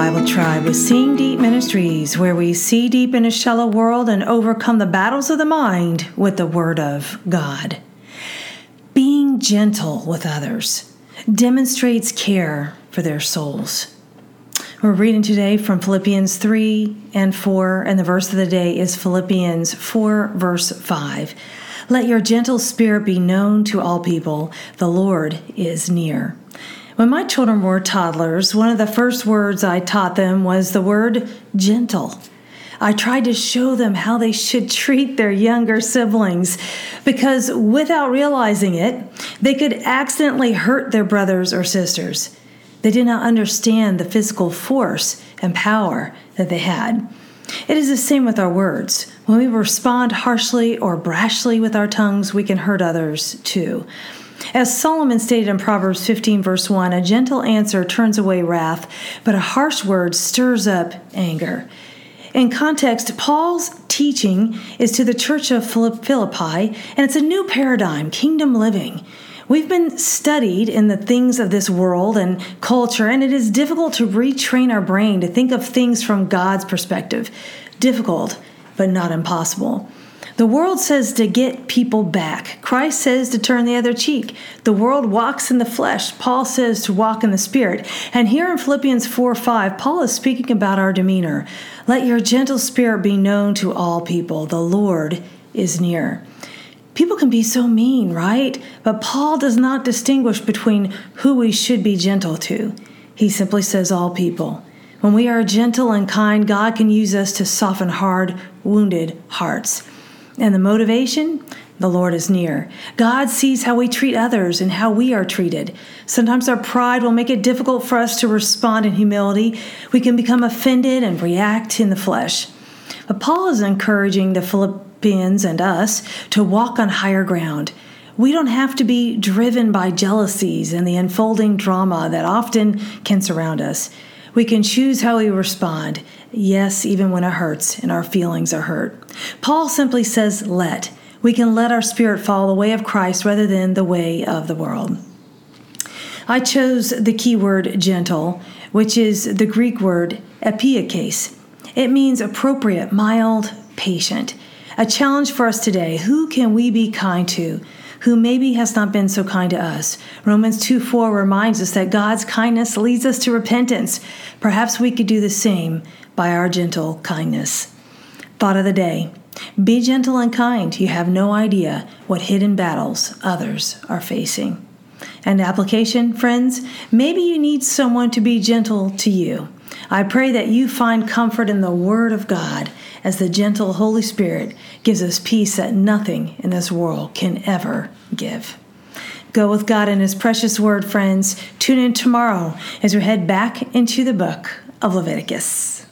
Bible Tribe with Seeing Deep Ministries, where we see deep in a shallow world and overcome the battles of the mind with the Word of God. Being gentle with others demonstrates care for their souls. We're reading today from Philippians 3 and 4, and the verse of the day is Philippians 4, verse 5. Let your gentle spirit be known to all people. The Lord is near. When my children were toddlers, one of the first words I taught them was the word gentle. I tried to show them how they should treat their younger siblings because without realizing it, they could accidentally hurt their brothers or sisters. They did not understand the physical force and power that they had. It is the same with our words. When we respond harshly or brashly with our tongues, we can hurt others too. As Solomon stated in Proverbs 15, verse 1, a gentle answer turns away wrath, but a harsh word stirs up anger. In context, Paul's teaching is to the church of Philippi, and it's a new paradigm, kingdom living. We've been studied in the things of this world and culture, and it is difficult to retrain our brain to think of things from God's perspective. Difficult, but not impossible. The world says to get people back. Christ says to turn the other cheek. The world walks in the flesh. Paul says to walk in the spirit. And here in Philippians 4 5, Paul is speaking about our demeanor. Let your gentle spirit be known to all people. The Lord is near. People can be so mean, right? But Paul does not distinguish between who we should be gentle to. He simply says all people. When we are gentle and kind, God can use us to soften hard, wounded hearts. And the motivation? The Lord is near. God sees how we treat others and how we are treated. Sometimes our pride will make it difficult for us to respond in humility. We can become offended and react in the flesh. But Paul is encouraging the Philippians and us to walk on higher ground. We don't have to be driven by jealousies and the unfolding drama that often can surround us. We can choose how we respond, yes, even when it hurts and our feelings are hurt. Paul simply says, let. We can let our spirit follow the way of Christ rather than the way of the world. I chose the key word gentle, which is the Greek word epieikes. It means appropriate, mild, patient. A challenge for us today who can we be kind to? Who maybe has not been so kind to us. Romans 2 4 reminds us that God's kindness leads us to repentance. Perhaps we could do the same by our gentle kindness. Thought of the day Be gentle and kind. You have no idea what hidden battles others are facing. And application, friends, maybe you need someone to be gentle to you. I pray that you find comfort in the Word of God as the gentle Holy Spirit gives us peace that nothing in this world can ever give. Go with God and His precious Word, friends. Tune in tomorrow as we head back into the book of Leviticus.